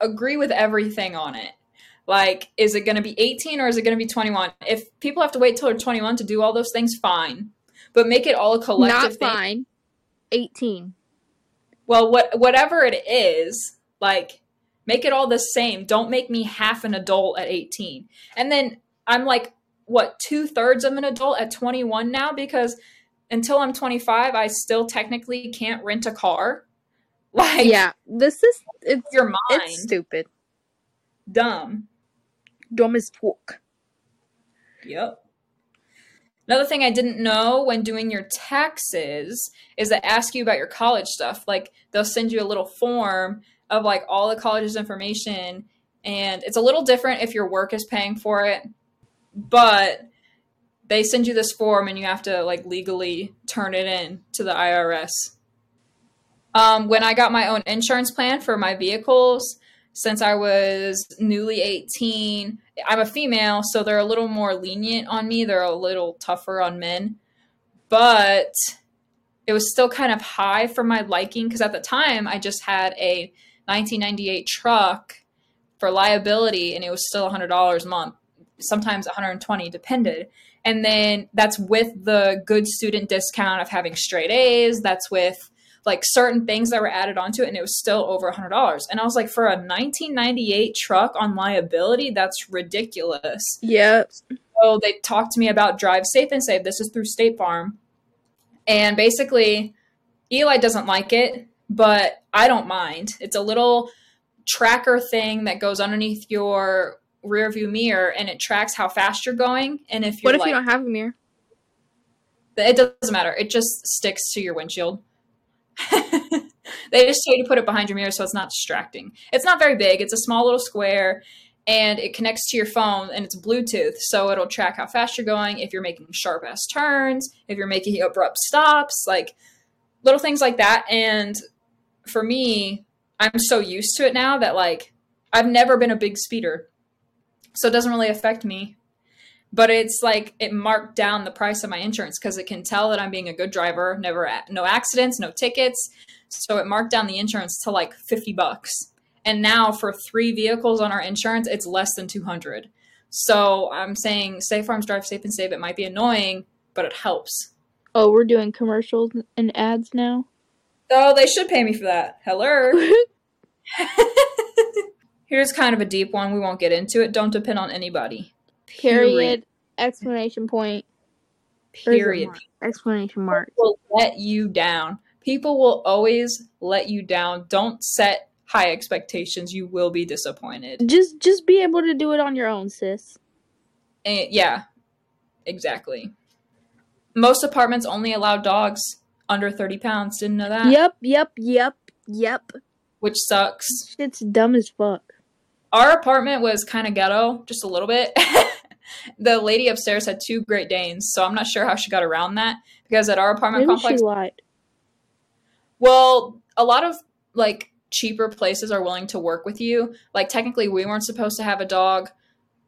agree with everything on it. Like, is it gonna be 18 or is it gonna be 21? If people have to wait till they're 21 to do all those things, fine. But make it all a collective Not thing. fine. Eighteen. Well, what whatever it is, like make it all the same. Don't make me half an adult at 18. And then I'm like, what, two thirds of an adult at 21 now? Because until I'm 25, I still technically can't rent a car. Like, yeah. This is it's your mind, it's stupid. dumb. Dumb as pork. Yep. Another thing I didn't know when doing your taxes is they ask you about your college stuff. Like they'll send you a little form of like all the college's information and it's a little different if your work is paying for it. But they send you this form and you have to like legally turn it in to the IRS. Um, when I got my own insurance plan for my vehicles, since I was newly 18, I'm a female, so they're a little more lenient on me. They're a little tougher on men. But it was still kind of high for my liking because at the time I just had a 1998 truck for liability and it was still $100 a month, sometimes 120 depended. And then that's with the good student discount of having straight A's, that's with like certain things that were added onto it and it was still over a hundred dollars. And i was like for a 1998 truck on liability that's ridiculous. Yep. so they talked to me about drive safe and save this is through state farm. And basically eli doesn't like it but i don't mind. It's a little tracker thing that goes underneath your rear view mirror and it tracks how fast you're going and if you're What if like you don't have a mirror? it doesn't matter. It just sticks to your windshield. they just tell you to put it behind your mirror so it's not distracting. It's not very big. It's a small little square and it connects to your phone and it's Bluetooth. So it'll track how fast you're going, if you're making sharp ass turns, if you're making abrupt stops, like little things like that. And for me, I'm so used to it now that like I've never been a big speeder. So it doesn't really affect me. but it's like it marked down the price of my insurance because it can tell that I'm being a good driver, never no accidents, no tickets. So it marked down the insurance to like 50 bucks. And now for three vehicles on our insurance, it's less than 200. So I'm saying State Farms Drive Safe and Save. It might be annoying, but it helps. Oh, we're doing commercials and ads now. Oh, they should pay me for that. Hello. Here's kind of a deep one. We won't get into it. Don't depend on anybody. Period. Explanation point. Period. Mark? Explanation mark. People will let you down. People will always let you down. Don't set high expectations. You will be disappointed. Just just be able to do it on your own, sis. And, yeah, exactly. Most apartments only allow dogs under 30 pounds. Didn't know that? Yep, yep, yep, yep. Which sucks. It's dumb as fuck. Our apartment was kind of ghetto, just a little bit. the lady upstairs had two Great Danes, so I'm not sure how she got around that because at our apartment Maybe complex, she lied. well, a lot of like cheaper places are willing to work with you. Like technically, we weren't supposed to have a dog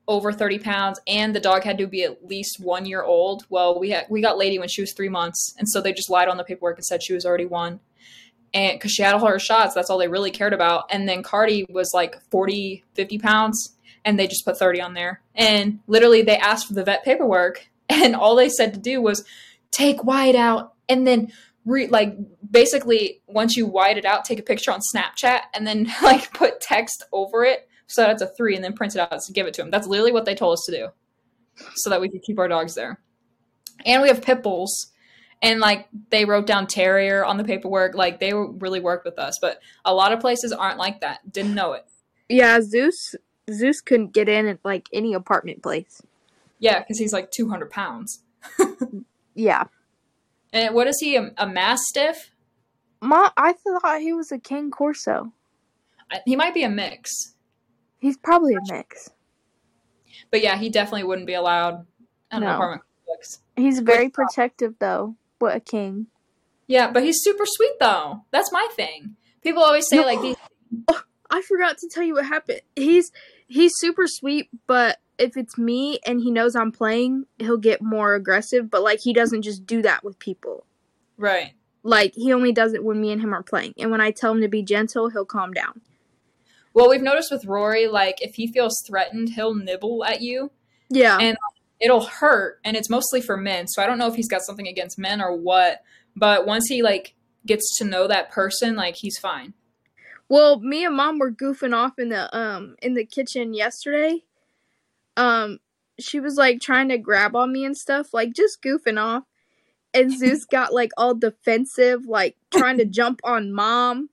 over 30 pounds and the dog had to be at least one year old well we had we got lady when she was three months and so they just lied on the paperwork and said she was already one and because she had all her shots that's all they really cared about. And then cardi was like 40 50 pounds and they just put 30 on there. And literally they asked for the vet paperwork and all they said to do was take white out and then re- like basically once you white it out take a picture on snapchat and then like put text over it. So that's a three and then print it out to give it to him that's literally what they told us to do so that we could keep our dogs there. And we have pit bulls and like they wrote down terrier on the paperwork like they really worked with us but a lot of places aren't like that didn't know it Yeah, Zeus Zeus couldn't get in at like any apartment place. yeah because he's like 200 pounds Yeah. and what is he a, a mastiff Ma I thought he was a King Corso. I- he might be a mix He's probably a mix. but yeah he definitely wouldn't be allowed in an apartment complex He's very protective though. What a king. yeah but he's super sweet though that's my thing people always say No. like these I forgot to tell you what happened. He's he's super sweet, but if it's me and he knows I'm playing, he'll get more aggressive, but like he doesn't just do that with people. right Like he only does it when me and him are playing. And when I tell him to be gentle, he'll calm down. Well, we've noticed with Rory, like if he feels threatened, he'll nibble at you. Yeah. And- It'll hurt, and it's mostly for men. So I don't know if he's got something against men or what. But once he like gets to know that person, like he's fine. Well, me and mom were goofing off in the um in the kitchen yesterday. Um she was like trying to grab on me and stuff, like just goofing off. And Zeus got like all defensive, like trying to jump on mom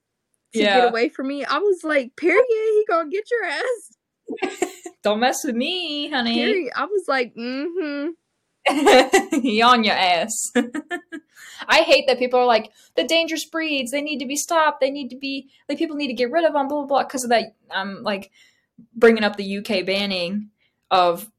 to Yeah. get away from me. I was like, period, he gonna get your ass. Don't mess with me, honey. Period. I was like, mm-hmm. on your ass. I hate that people are like the dangerous breeds. They need to be stopped. They need to be like people need to get rid of them. Blah blah blah. Because of that, I'm like bringing up the UK banning of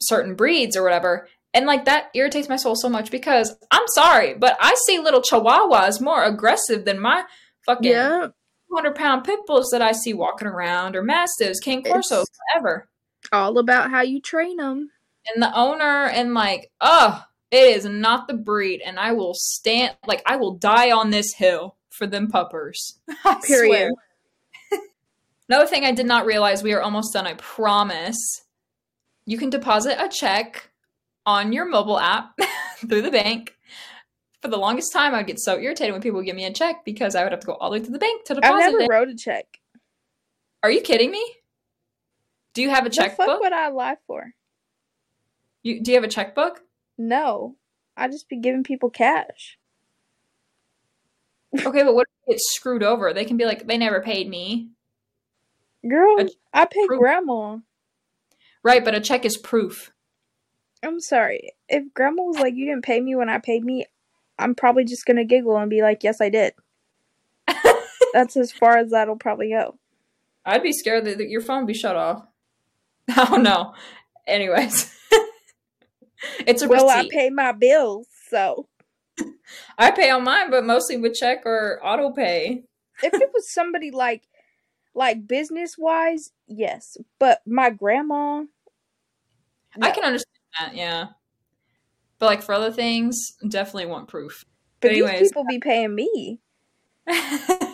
certain breeds or whatever. And like that irritates my soul so much because I'm sorry, but I see little chihuahuas more aggressive than my fucking Yeah. 200 pound pit bulls that I see walking around or mastiffs, King Corsos, whatever. All about how you train them. and the owner and like oh it is not the breed and i will stand like i will die on this hill for them puppers I Period. swear. another thing i did not realize we are almost done i promise you can deposit a check on your mobile app through the bank for the longest time i'd get so irritated when people would give me a check because i would have to go all the way to the bank to deposit. It. I never it wrote a check. are you kidding me do you have a The fuck checkbook would I lie for? you, do you have a checkbook No. I just be giving people cash. Okay, but what if it gets screwed over? They can be like, they never paid me. Girl, A I pay proof. grandma. Right, but a check is proof. I'm sorry. If grandma was like, you didn't pay me when I paid me, I'm probably just gonna giggle and be like, yes, I did. That's as far as that'll probably go. I'd be scared that that your phone be shut off. Oh no. Anyways. it's a Well, I pay my bills, so I pay on mine, but mostly with check or auto pay. if it was somebody like, like business wise, yes. But my grandma, I can understand that, yeah. But like for other things, definitely want proof. But, But these people be paying me.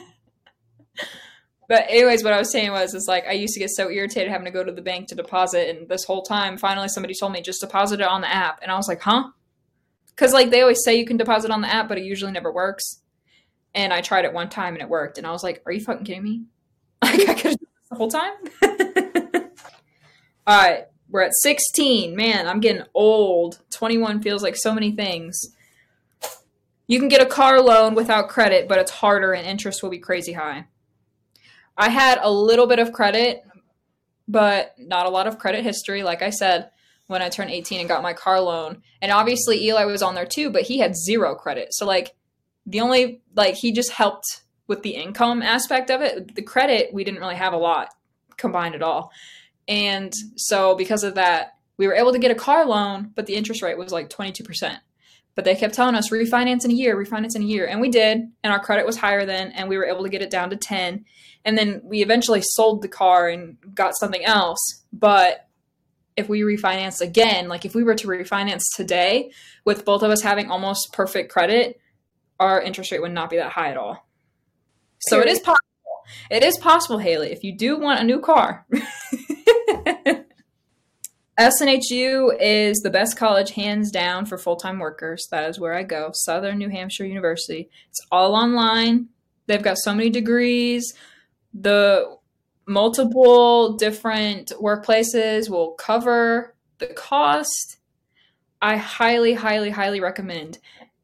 but anyways, what I was saying was, is like I used to get so irritated having to go to the bank to deposit, and this whole time, finally, somebody told me just deposit it on the app, and I was like, huh? Because like they always say you can deposit on the app, but it usually never works. And I tried it one time and it worked, and I was like, are you fucking kidding me? Like I could have the whole time. All right, we're at 16. Man, I'm getting old. 21 feels like so many things. You can get a car loan without credit, but it's harder and interest will be crazy high. I had a little bit of credit, but not a lot of credit history, like I said, when I turned 18 and got my car loan. And obviously Eli was on there too, but he had zero credit. So like the only like he just helped with the income aspect of it. The credit, we didn't really have a lot combined at all. And so because of that, we were able to get a car loan, but the interest rate was like 22%. But they kept telling us refinance in a year, refinance in a year. And we did. And our credit was higher then. And we were able to get it down to 10. And then we eventually sold the car and got something else. But if we refinance again, like if we were to refinance today with both of us having almost perfect credit, our interest rate would not be that high at all. So it is possible. It is possible, Hailey, if you do want a new car. SNHU is the best college hands down for full time workers. That is where I go. Southern New Hampshire University. It's all online. They've got so many degrees. The multiple different workplaces will cover the cost. I highly, highly, highly recommend.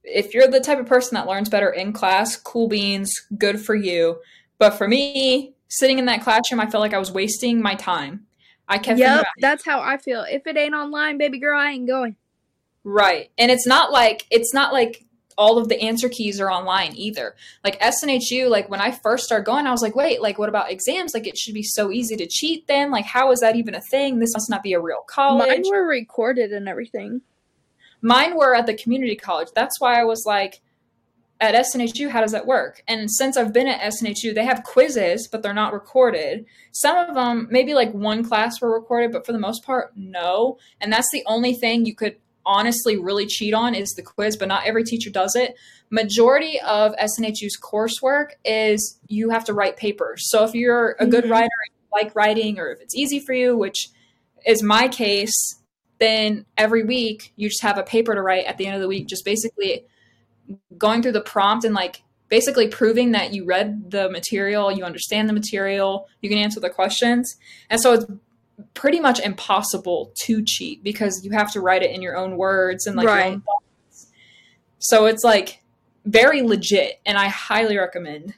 If you're the type of person that learns better in class, cool beans, good for you. But for me, sitting in that classroom, I felt like I was wasting my time. I kept Yep, that's how I feel. If it ain't online, baby girl, I ain't going. Right. And it's not like it's not like all of the answer keys are online either. Like SNHU, like when I first started going, I was like, wait, like what about exams? Like it should be so easy to cheat then. Like how is that even a thing? This must not be a real college. Mine were recorded and everything. Mine were at the community college. That's why I was like, at SNHU, how does that work? And since I've been at SNHU, they have quizzes, but they're not recorded. Some of them, maybe like one class were recorded, but for the most part, no. And that's the only thing you could honestly really cheat on is the quiz, but not every teacher does it. Majority of SNHU's coursework is you have to write papers. So if you're a good Mhm. writer, and you like writing, or if it's easy for you, which is my case, then every week you just have a paper to write at the end of the week, just basically going through the prompt and like basically proving that you read the material, you understand the material, you can answer the questions. And so it's pretty much impossible to cheat because you have to write it in your own words and like your Right. own thoughts. So it's like very legit and I highly recommend.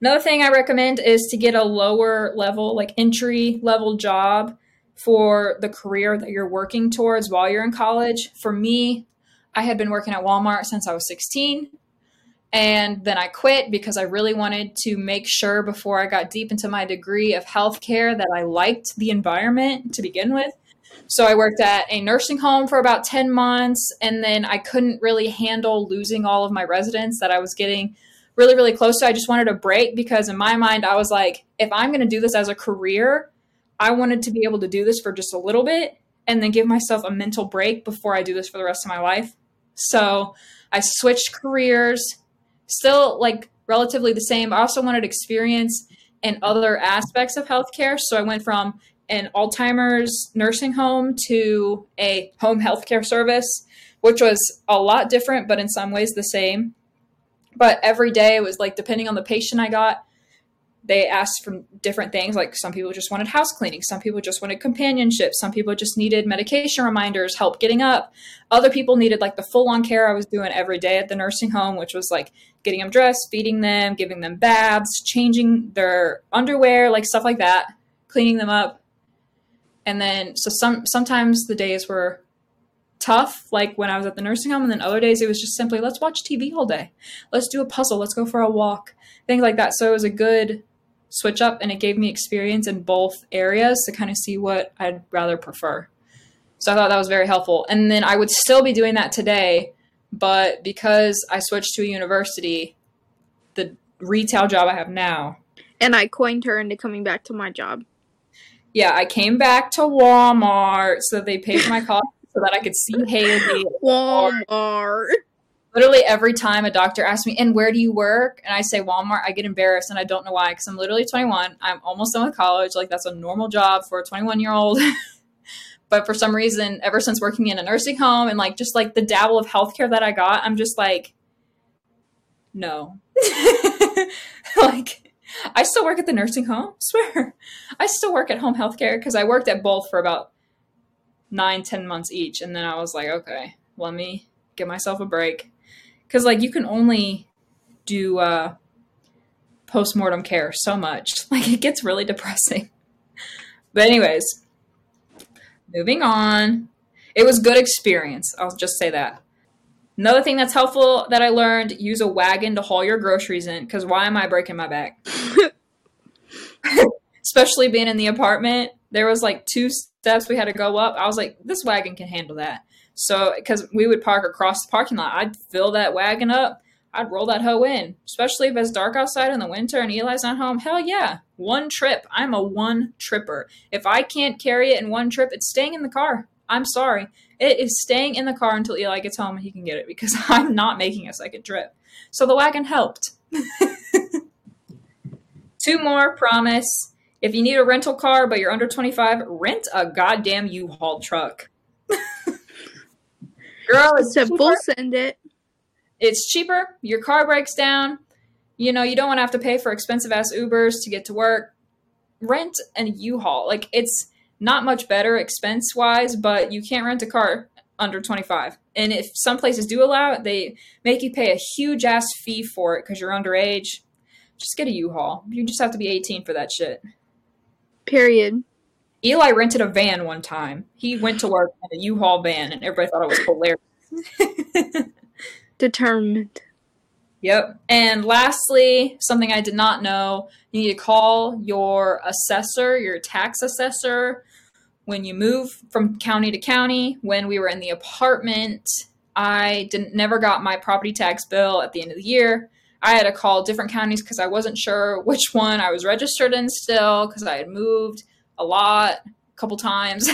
Another thing I recommend is to get a lower level, like entry level job for the career that you're working towards while you're in college. For me, I had been working at Walmart since I was 16. And then I quit because I really wanted to make sure before I got deep into my degree of healthcare that I liked the environment to begin with. So I worked at a nursing home for about 10 months. And then I couldn't really handle losing all of my residents that I was getting really, really close to. I just wanted a break because in my mind, I was like, if I'm going to do this as a career, I wanted to be able to do this for just a little bit and then give myself a mental break before I do this for the rest of my life. So I switched careers, still like relatively the same. I also wanted experience in other aspects of healthcare. So I went from an Alzheimer's nursing home to a home healthcare service, which was a lot different, but in some ways the same. But every day it was like depending on the patient I got, they asked for different things. Like some people just wanted house cleaning, some people just wanted companionship, some people just needed medication reminders, help getting up. Other people needed like the full on care I was doing every day at the nursing home, which was like getting them dressed, feeding them, giving them baths, changing their underwear, like stuff like that, cleaning them up. And then so some sometimes the days were tough, like when I was at the nursing home, and then other days it was just simply let's watch TV all day, let's do a puzzle, let's go for a walk, things like that. So it was a good switch up, and it gave me experience in both areas to kind of see what I'd rather prefer. So I thought that was very helpful. And then I would still be doing that today, but because I switched to a university, the retail job I have now And I coined her into coming back to my job. Yeah, I came back to Walmart so they paid my cost so that I could see Hailey. Walmart. Literally every time a doctor asks me, "And where do you work?" and I say Walmart, I get embarrassed and I don't know why because I'm literally 21. I'm almost done with college. Like that's a normal job for a 21 year old. but for some reason, ever since working in a nursing home and like just like the dabble of healthcare that I got, I'm just like, no. like I still work at the nursing home. Swear, I still work at home healthcare because I worked at both for about nine, ten months each, and then I was like, okay, let me give myself a break because like you can only do uh, post-mortem care so much. Like it gets really depressing. But anyways moving on. It was good experience i'll just say that. Another thing that's helpful that i learned use a wagon to haul your groceries in because why am i breaking my back? Especially being in the apartment there was like two steps we had to go up. I was like this wagon can handle that so, because we would park across the parking lot, I'd fill that wagon up. I'd roll that hoe in, especially if it's dark outside in the winter and Eli's not home. Hell yeah, one trip. I'm a one tripper. If I can't carry it in one trip, it's staying in the car. I'm sorry. It is staying in the car until Eli gets home and he can get it because I'm not making a second trip. So the wagon helped. Two more, promise. If you need a rental car but you're under 25, rent a goddamn U-Haul truck. Girl, it's cheaper. send it. It's cheaper. Your car breaks down. You know, you don't want to have to pay for expensive ass Ubers to get to work. Rent an U-Haul. Like it's not much better expense wise, but you can't rent a car under 25. And if some places do allow it, they make you pay a huge ass fee for it because you're underage. Just get a U-Haul. You just have to be 18 for that shit. Period. Eli rented a van one time. He went to work in a U-Haul van, and everybody thought it was hilarious. Determined. Yep. And lastly, something I did not know: you need to call your assessor, your tax assessor, when you move from county to county. When we were in the apartment, I didn't never got my property tax bill at the end of the year. I had to call different counties because I wasn't sure which one I was registered in still because I had moved a lot, a couple times,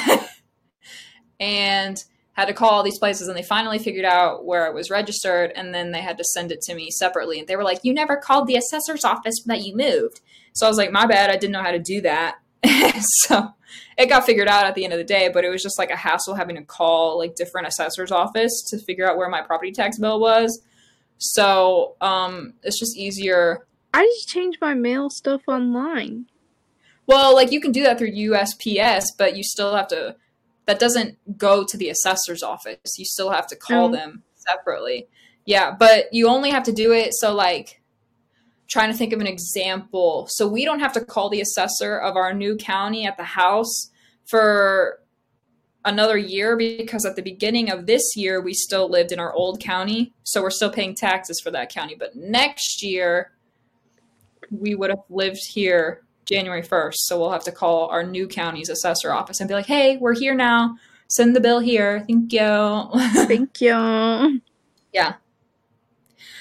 and had to call all these places. And they finally figured out where it was registered, and then they had to send it to me separately. And they were like, "You never called the assessor's office that you moved." So I was like, "My bad, I didn't know how to do that." so it got figured out at the end of the day, but it was just like a hassle having to call like different assessor's office to figure out where my property tax bill was. So um, it's just easier I just changed my mail stuff online. Well, like you can do that through USPS, but you still have to. That doesn't go to the assessor's office. You still have to call Oh. them separately. Yeah, but you only have to do it. So, like, trying to think of an example. So we don't have to call the assessor of our new county at the house for another year because at the beginning of this year we still lived in our old county so we're still paying taxes for that county but next year we would have lived here January 1st. So we'll have to call our new county's assessor office and be like, hey, we're here now. Send the bill here. Thank you. Thank you. yeah.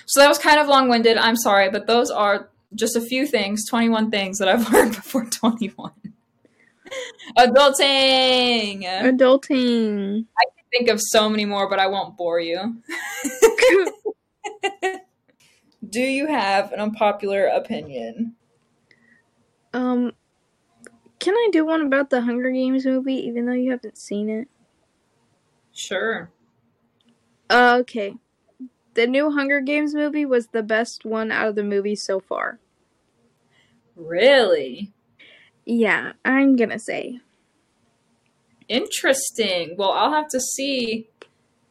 So that was kind of long winded. I'm sorry, but those are just a few things, 21 things that I've learned before 21. Adulting. Adulting. I can think of so many more, but I won't bore you. Do you have an unpopular opinion? Um, can I do one about the Hunger Games movie, even though you haven't seen it? Sure. Uh, okay. The new Hunger Games movie was the best one out of the movies so far. Really? Yeah, I'm gonna say. Interesting. Well, I'll have to see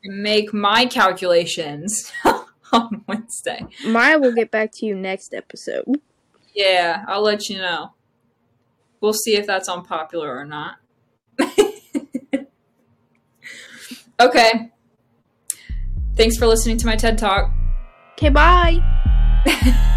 and make my calculations on Wednesday. Mya will get back to you next episode. Yeah, I'll let you know. We'll see if that's unpopular or not. okay. Thanks for listening to my TED Talk. Okay, bye.